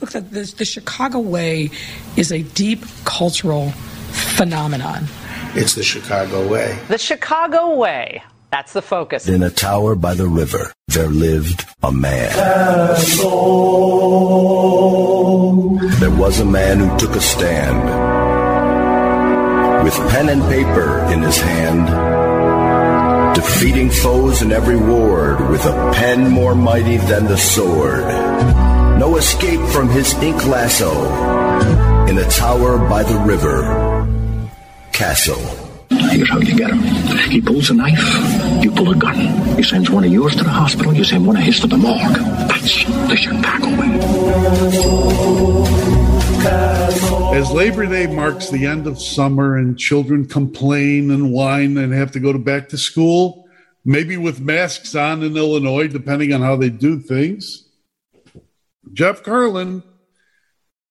Look, the, the, the Chicago way is a deep cultural phenomenon. It's the Chicago way. The Chicago way. That's the focus. In a tower by the river, there lived a man. There was a man who took a stand. With pen and paper in his hand, defeating foes in every ward with a pen more mighty than the sword. No escape from his ink lasso. In a tower by the river, castle. Here's how you get him. He pulls a knife, you pull a gun. He sends one of yours to the hospital, you send one of his to the morgue. That's the Chicago way. As Labor Day marks the end of summer and children complain and whine and have to go to back to school, maybe with masks on in Illinois, depending on how they do things, Jeff Carlin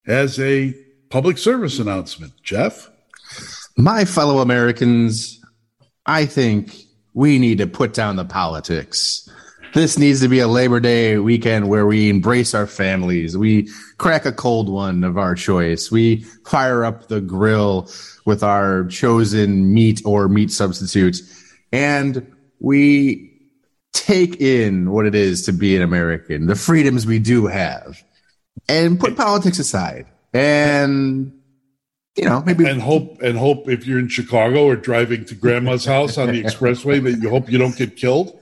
has a public service announcement. Jeff? My fellow Americans, I think we need to put down the politics. This needs to be a Labor Day weekend where we embrace our families. We crack a cold one of our choice. We fire up the grill with our chosen meat or meat substitute. And we take in what it is to be an American, the freedoms we do have, and put politics aside. And you know, maybe and hope and hope if you're in Chicago or driving to grandma's house on the expressway that you hope you don't get killed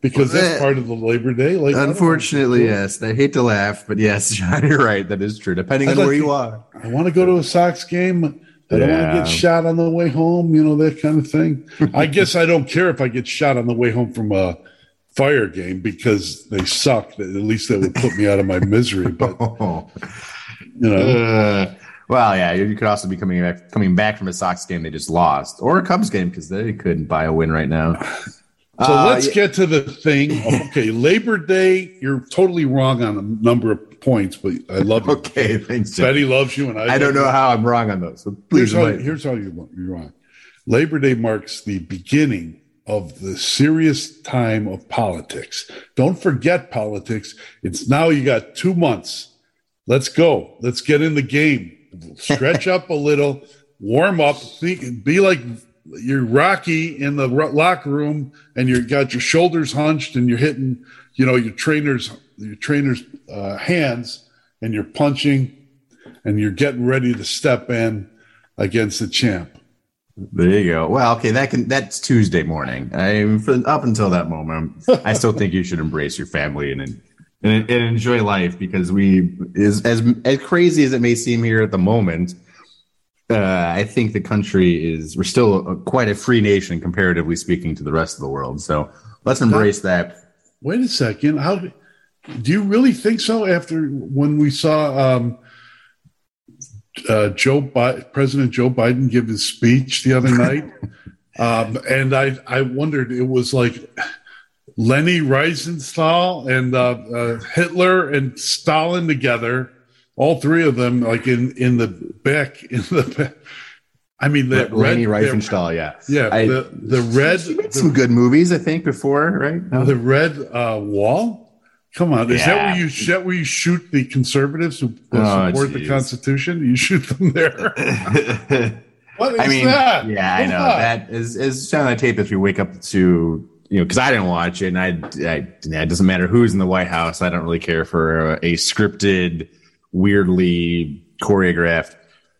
because that's part of the Labor Day. Like, unfortunately, yes. I hate to laugh, but yes, John, you're right. That is true. Depending on like, where you are, I want to go to a Sox game. I don't want to get shot on the way home. You know that kind of thing. I guess I don't care if I get shot on the way home from a fire game because they suck. At least that would put me out of my misery. But you know. Uh, well, yeah, you could also be coming back coming back from a Sox game they just lost, or a Cubs game because they couldn't buy a win right now. So uh, let's yeah. get to the thing. Okay, Labor Day, you're totally wrong on a number of points, but I love you. okay, thanks. Betty loves you, and I. I don't know how I'm wrong on those. So please, here's how, here's how you're wrong. Labor Day marks the beginning of the serious time of politics. Don't forget politics. It's now you got two months. Let's go. Let's get in the game stretch up a little, warm up, think, be like you're Rocky in the locker room, and you got your shoulders hunched, and you're hitting, you know, your trainer's your trainer's uh, hands, and you're punching, and you're getting ready to step in against the champ. There you go. Well, okay, that can that's Tuesday morning. I for, up until that moment, I still think you should embrace your family and and, and enjoy life because we is as as crazy as it may seem here at the moment. Uh, I think the country is we're still a, quite a free nation comparatively speaking to the rest of the world. So let's embrace that. Wait a second. How do you really think so? After when we saw um, uh, Joe Bi- President Joe Biden give his speech the other night, um, and I I wondered it was like Leni Riefenstahl and uh, uh, Hitler and Stalin together, all three of them, like in in the back in the. Back. I mean, the Leni red, Riefenstahl, yeah, yeah. I, the the red she made the, some good movies, I think, before, right? No? The red uh, wall. Come on, is yeah. that where you is that where you shoot the conservatives who oh, support geez. the Constitution? You shoot them there. what is I mean, that? Yeah, I know that is is on the tape. If you wake up to you know, because I didn't watch it, and I, I, it doesn't matter who's in the White House. I don't really care for a, a scripted, weirdly choreographed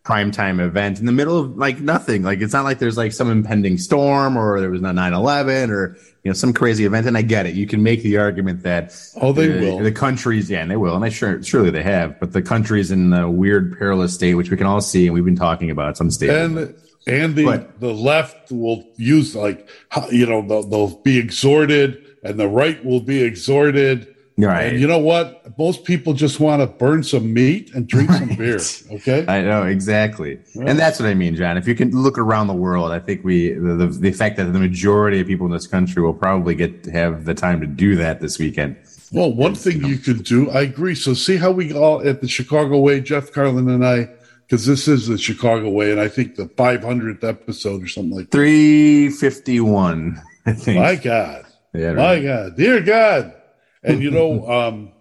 primetime event in the middle of like nothing. Like it's not like there's like some impending storm or there was no 9-11 or you know some crazy event. And I get it. You can make the argument that oh they the, will the countries yeah and they will and I sure surely they have. But the country's in a weird perilous state, which we can all see and we've been talking about some state. And and the but, the left will use like you know they'll, they'll, be exhorted and the right will be exhorted right and you know what most people just want to burn some meat and drink right. some beer okay i know exactly right. and that's what i mean john if you can look around the world i think we the, the, the fact that the majority of people in this country will probably get to have the time to do that this weekend well one thing you could do i agree so see how we all at the chicago way jeff carlin and i because this is the Chicago way, and I think the 500th episode or something like that. 351, I think. My God. Yeah, right. My God. Dear God. And, you know, um,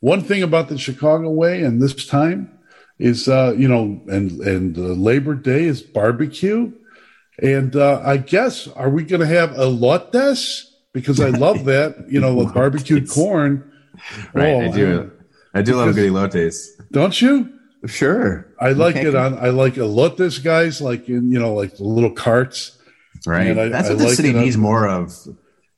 One thing about the Chicago way and this time is, uh, you know, and and uh, Labor Day is barbecue, and uh, I guess are we going to have a lot of elotes? Because I love that, you know, with barbecued corn. Right, Oh, I do. I do love good elotes. Don't you? Sure, I like can't it on. I like elotes, guys, like in you know, like the little carts. Right. I- That's I what the like city it on- needs more of.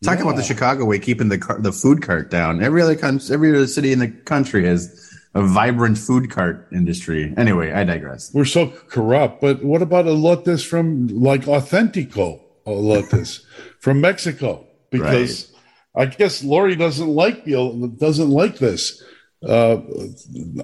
Talk about the Chicago way, keeping the car, the food cart down. Every other coun- every other city in the country has a vibrant food cart industry. Anyway, I digress. We're so corrupt. But what about a elotes from like Authentico elotes from Mexico? Because I guess Lori doesn't like the doesn't like this. Uh,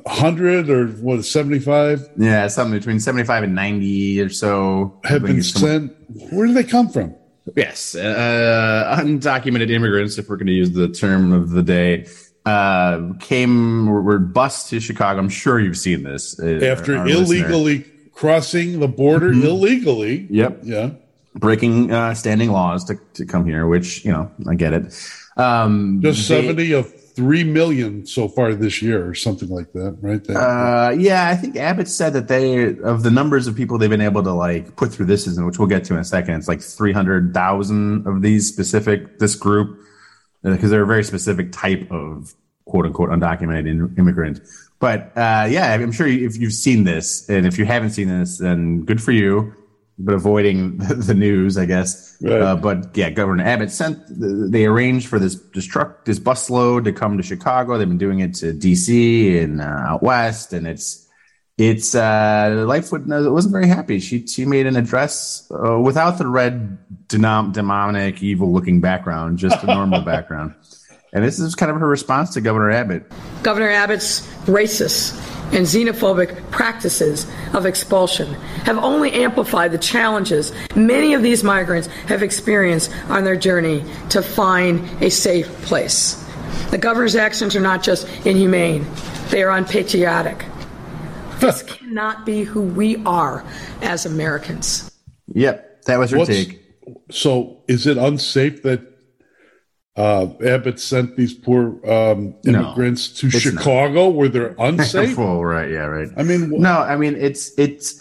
hundred or what? Seventy five Yeah, something between seventy-five and ninety or so have been sent. Where do they come from? Yes, uh, undocumented immigrants, if we're going to use the term of the day, uh, came were, were bused to Chicago. I'm sure you've seen this uh, After our- our listener. illegally crossing the border illegally. Yep. Yeah. breaking uh, standing laws to, to come here, which you know I get it. Um, Just they- 70 of 3 million so far this year or something like that, right? That, Uh, yeah, I think Abbott said that they of the numbers of people they've been able to like put through this season, which we'll get to in a second. It's like three hundred thousand of these specific this group because they're a very specific type of quote unquote undocumented immigrant. But uh, yeah, I'm sure if you've seen this, and if you haven't seen this, then good for you. But avoiding the news, I guess. Right. Uh, but yeah, Governor Abbott sent. They arranged for this this truck, this bus load to come to Chicago. They've been doing it to D.C. and uh, out west, and it's it's uh, Lightfoot wasn't very happy. She she made an address uh, without the red denom- demonic evil looking background, just a normal background. And this is kind of her response to Governor Abbott. Governor Abbott's racist and xenophobic practices of expulsion have only amplified the challenges many of these migrants have experienced on their journey to find a safe place. The governor's actions are not just inhumane, they are unpatriotic. This cannot be who we are as Americans. Yep, that was her What's- take. so is it unsafe that uh, Abbott sent these poor um, No, immigrants to it's Chicago where they're unsafe? Full, right? Yeah, right. I mean, wh- No, I mean it's it's.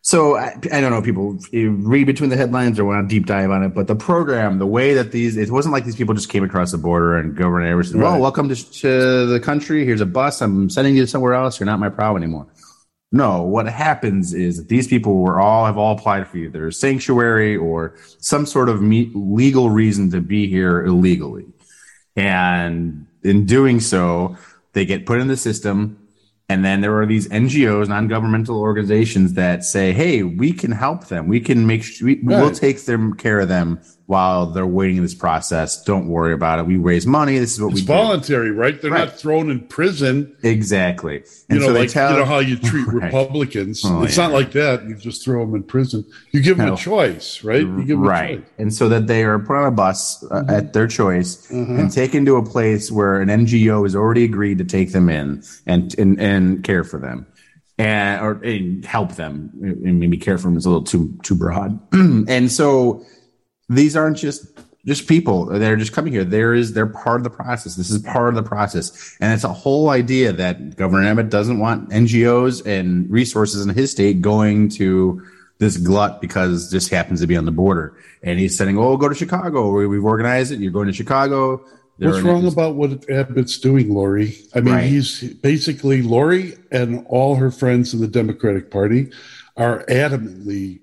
So I, I don't know. People read between the headlines or want to deep dive on it, but the program, the way that these, it wasn't like these people just came across the border and Governor Abbott said, "Well, welcome to, to the country. Here's a bus. I'm sending you somewhere else. You're not my problem anymore." No, what happens is that these people were all have all applied for either sanctuary or some sort of me, legal reason to be here illegally, and in doing so, they get put in the system. And then there are these NGOs, non-governmental organizations that say, "Hey, we can help them. We can make sure we, we'll take them care of them while they're waiting in this process. Don't worry about it. We raise money. This is what it's we do." voluntary, right? They're Right. not thrown in prison. Exactly. You And know, so they like tell you know how you treat Right. Republicans. Oh, it's yeah. not like that. You just throw them in prison. You give them No. a choice, right? You give them a right choice. and so that they are put on a bus uh, Mm-hmm. at their choice and taken to a place where an ngo has already agreed to take them in and and, and care for them and or and help them and maybe care for them is a little too too broad and so these aren't just just people they're just coming here there is they're part of the process this is part of the process and it's a whole idea that governor Abbott doesn't want ngos and resources in his state going to this glut because this happens to be on the border and he's saying oh go to chicago We- we've organized it you're going to chicago What's wrong about what Abbott's doing, Lori? I mean, Right. he's basically Lori and all her friends in the Democratic Party are adamantly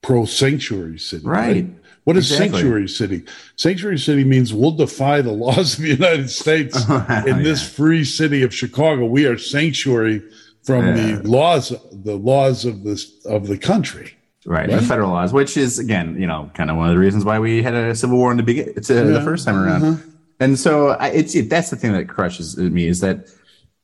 pro sanctuary city. Right. What is Exactly. sanctuary city? Sanctuary city means we'll defy the laws of the United States in this free city of Chicago. We are sanctuary from Yeah. the laws, the laws of this of the country. Right, the federal laws, which is again, you know, kind of one of the reasons why we had a civil war in the begin, it's, uh, the first time around. And so I, it's it, that's the thing that crushes me is that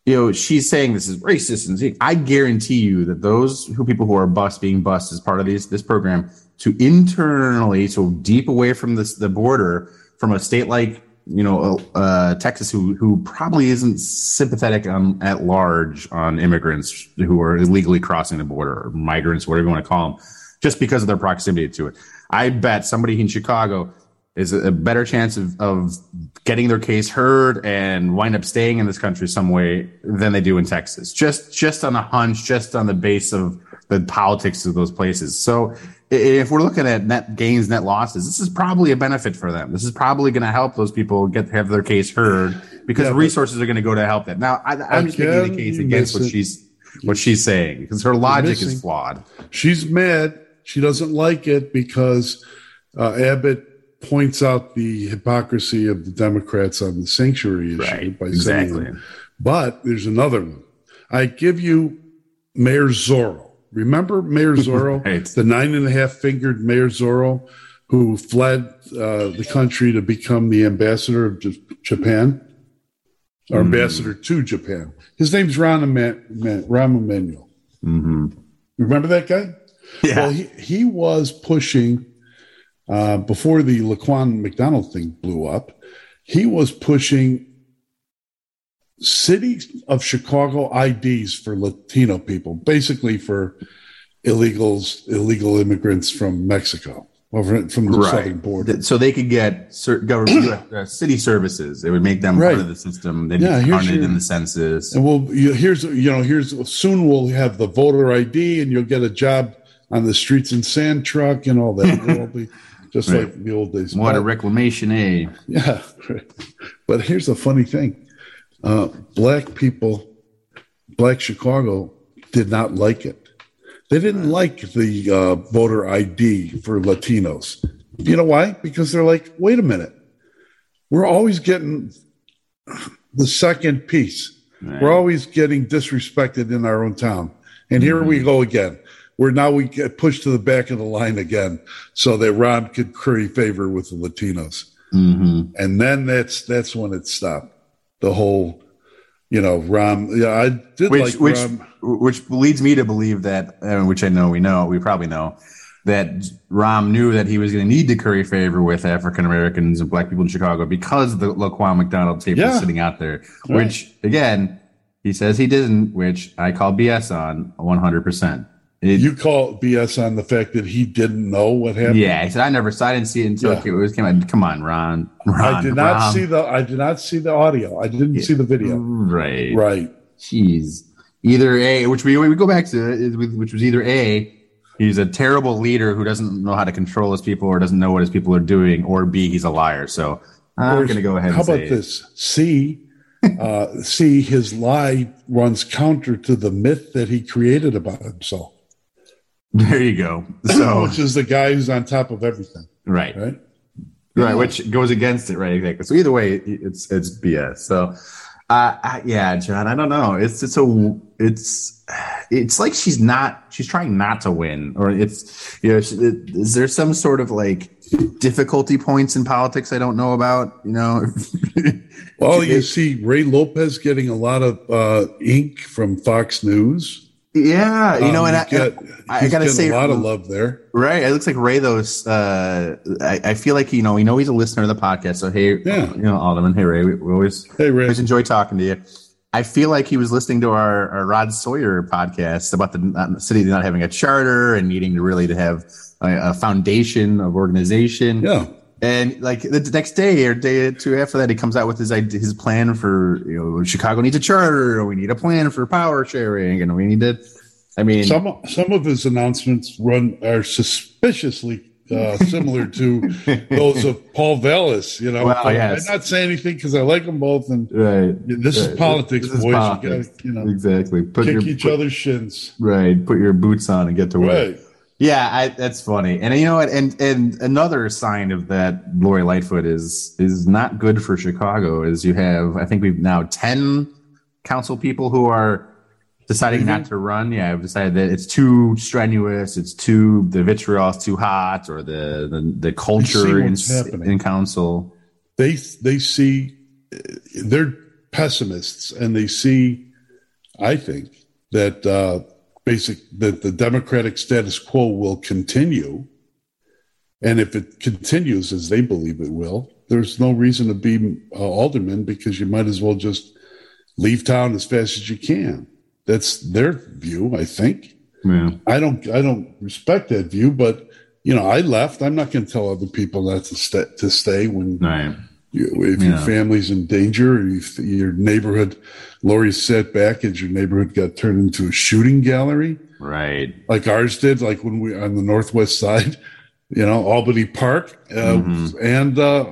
you know she's saying this is racist, and I guarantee you that those who people who are bus being bused as part of these this program to internally, so deep away from this the border, from a state like you know uh, Texas, who who probably isn't sympathetic on, at large on immigrants who are illegally crossing the border or migrants, whatever you want to call them, just because of their proximity to it. I bet somebody in Chicago is a better chance of, of getting their case heard and wind up staying in this country some way than they do in Texas. Just just on a hunch, just on the base of the politics of those places. So if we're looking at net gains, net losses, this is probably a benefit for them. This is probably going to help those people get have their case heard because Yeah, resources are going to go to help them. Now, I, I'm just making the case against what it. she's what she's saying because her logic is flawed. She's mad. She doesn't like it because uh, Abbott points out the hypocrisy of the Democrats on the sanctuary issue Right, by exactly. saying, but there's another one. I give you Mayor Zorro. Remember Mayor Zorro, Right. the nine and a half fingered Mayor Zorro, who fled uh, the country to become the ambassador of J- Japan, or Hmm. ambassador to Japan. His name's Rahm, Eman- Eman- Rahm Emanuel. Remember that guy? Yeah. Well, he, he was pushing uh, before the Laquan McDonald thing blew up. He was pushing city of Chicago IDs for Latino people, basically for illegals, illegal immigrants from Mexico, over from the southern border. So they could get government uh, city services. It would make them Right. part of the system. They'd Yeah, be counted your- in the census. And we'll you, here's you know here's soon we'll have the voter ID and you'll get a job on the streets and sand truck and all that. It'll be just Right. like the old days. Water But- reclamation, eh? Yeah. right. But here's the funny thing uh, black people, black Chicago did not like it. They didn't like the uh, voter ID for Latinos. You know why? Because they're like, wait a minute. We're always getting the second piece. We're always getting disrespected in our own town. And here we go again. Where now we get pushed to the back of the line again so that Rahm could curry favor with the Latinos and then that's that's when it stopped. The whole, you know, Rahm. Yeah, I did Which, like which, Rahm. which leads me to believe that, uh, which I know we know, we probably know, that Rahm knew that he was going to need to curry favor with African Americans and black people in Chicago because the Laquan McDonald tape Yeah. was sitting out there. Which, again, he says he didn't, which I call BS on 100%. It, You call BS on the fact that he didn't know what happened. yeah, he said I never saw. I didn't see it until Yeah. it was came out. Come on, Rahm. Rahm I did not Rahm. see the. I did not see the audio. I didn't see the video. Right. Right. Jeez. Either A, which we, we go back to, which was either A, he's a terrible leader who doesn't know how to control his people or doesn't know what his people are doing, or B, he's a liar. So I'm going to go ahead How say about it. this? C. uh, C. His lie runs counter to the myth that he created about himself, There you go. So, which is the guy who's on top of everything. right. Right. Right, which goes against it, right? Exactly. So either way, it's it's BS. So, uh, I- yeah, John, I don't know. It's it's a it's it's like she's not she's trying not to win, or it's you know, she- is there some sort of like difficulty points in politics I don't know about? You know, Well, you see Ray Lopez getting a lot of uh, ink from Fox News. Yeah, you know, Um, and I, get- I he's gotta say, a lot of love there. Right. It looks like Ray, though. Uh, I, I feel like you know, we know he's a listener of the podcast. So hey, Yeah. you know, Alderman. Hey, Ray. We, we always Hey, Ray. always enjoy talking to you. I feel like he was listening to our, our Rod Sawyer podcast about the not, city not having a charter and needing to really to have a, a foundation of organization. Yeah. And like the next day or day or two after that, he comes out with his his plan for you know Chicago needs a charter, or we need a plan for power sharing, and we need to. I mean, Some some of his announcements run are suspiciously uh, similar to those of Paul Vallas. You know, Well, yes. I'm not saying anything because I like them both, and right. this is politics, This is boys. politics. You you know, exactly. Put kick your each put- other's shins. right. Put your boots on and get to work. Right. Yeah, I, that's funny. And you know what? And and another sign of that Lori Lightfoot is is not good for Chicago. Is you have I think we've now ten council people who are deciding not to run. Yeah, I've decided that it's too strenuous. It's too the vitriol is too hot, or the the, the culture in, happening. in council. They they see they're pessimists, and they see, I think that uh, basic that the democratic status quo will continue, and if it continues as they believe it will, there's no reason to be uh, alderman because you might as well just leave town as fast as you can. That's their view, I think. Yeah. I don't I don't respect that view, but you know, I left. I'm not going to tell other people not to stay to stay when Right. You, if your family's in danger if your neighborhood. Lori sat back as your neighborhood got turned into a shooting gallery, Right. like ours did, like when we on the northwest side, you know, Albany Park, uh, and uh,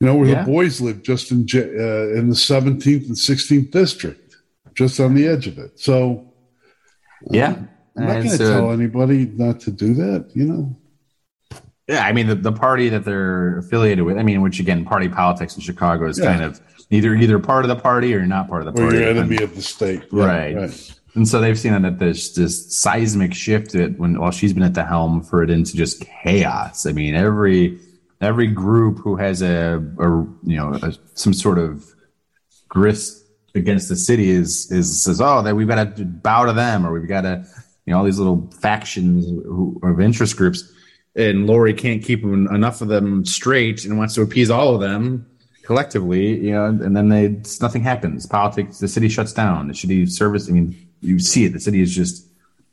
you know where Yeah. the boys live, just in uh, in the 17th and 16th district, just on the edge of it. So Yeah. I'm not going to so- tell anybody not to do that. You know, Yeah, I mean the, the party that they're affiliated with. I mean, which again, party politics in Chicago is Yeah. kind of either either part of the party or not part of the party. or your And- enemy of the state, Yeah, Right. And so they've seen that there's this seismic shift that when while she's been at the helm for it into just chaos. I mean, every every group who has a, a you know a, some sort of grist against the city is is says oh that we've got to bow to them or we've got to you know all these little factions who, of interest groups and Lori can't keep enough of them straight and wants to appease all of them collectively, you know, and then they nothing happens. Politics, the city shuts down. The city service, I mean, you see it. The city is just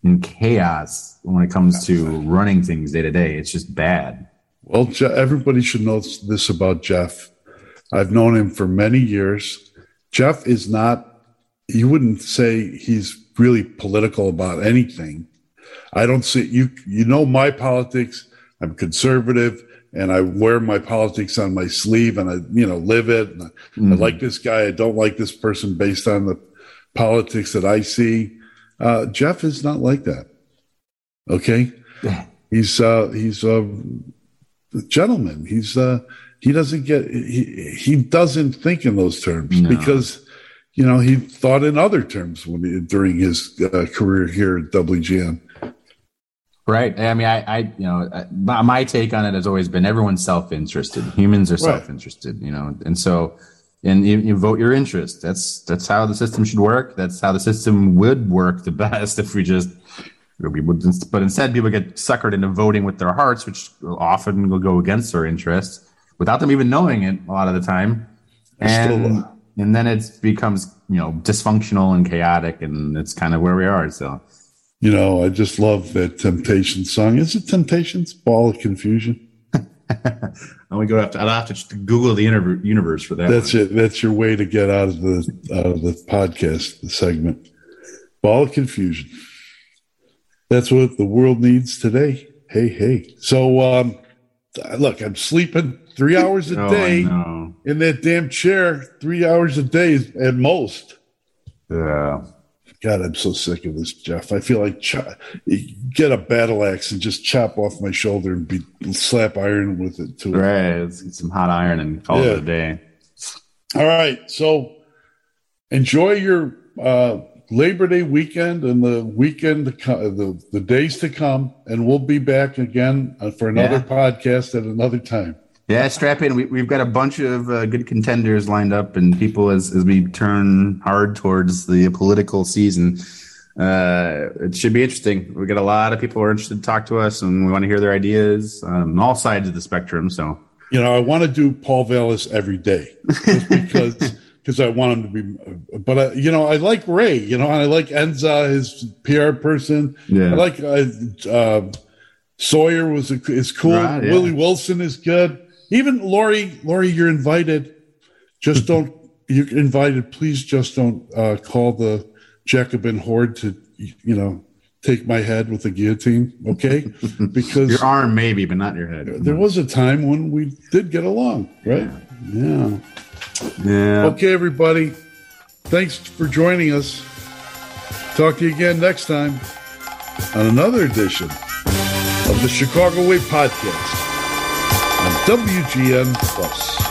in chaos when it comes to running things day to day. It's just bad. Well, everybody should know this about Jeff. I've known him for many years. Jeff is not, you wouldn't say he's really political about anything. I don't see you, you know, my politics. I'm conservative and I wear my politics on my sleeve and I, you know, live it. And I, I like this guy. I don't like this person based on the politics that I see. Uh, Jeff is not like that. Okay. He's, uh, he's, uh, gentleman. He's uh he doesn't get he he doesn't think in those terms because you know he thought in other terms when he, during his uh, career here at WGN. Right. I mean, I, I you know, my, my take on it has always been everyone's self interested. Humans are self interested, you know, and so, and you, you vote your interest. That's that's how the system should work. That's how the system would work the best if we just. We would, but instead, people get suckered into voting with their hearts, which often will go against their interests without them even knowing it a lot of the time. And and then it becomes you know dysfunctional and chaotic, and it's kind of where we are. So You know, I just love that Temptation song. Is it Temptations? Ball of Confusion. and we go have to. I'll have to Google the universe for that. That's it. That's your way to get out of the out of the podcast the segment. Ball of confusion. That's what the world needs today. Hey, hey. So, um, look, I'm sleeping three hours a Oh, day in that damn chair. Three hours a day at most. Yeah. God, I'm so sick of this, Jeff. I feel like cho- get a battle axe and just chop off my shoulder and be slap iron with it too. Right. Let's get some hot iron and call Yeah. it a day. All right. So enjoy your uh, Labor Day weekend and the weekend, the, the days to come. And we'll be back again uh, for another Yeah. podcast at another time. Yeah, strap in. We, we've got a bunch of uh, good contenders lined up, and people as as we turn hard towards the political season. Uh, it should be interesting. We got a lot of people who are interested to talk to us, and we want to hear their ideas on all sides of the spectrum. So, You know, I want to do Paul Vallas every day just because because I want him to be. But I, you know, I like Ray. You know, I like Enza, his PR person. Yeah. I like uh, uh, Sawyer was a, is cool. Right, yeah. Willie Wilson is good. Even Lori, Lori, you're invited. Just don't. You're invited. Please, just don't uh, call the Jacobin horde to you know take my head with a guillotine. Okay, because your arm maybe, but not your head. there was a time when we did get along, right? Yeah. Yeah. Okay, everybody. Thanks for joining us. Talk to you again next time on another edition of the Chicago Way Podcast WGN Plus.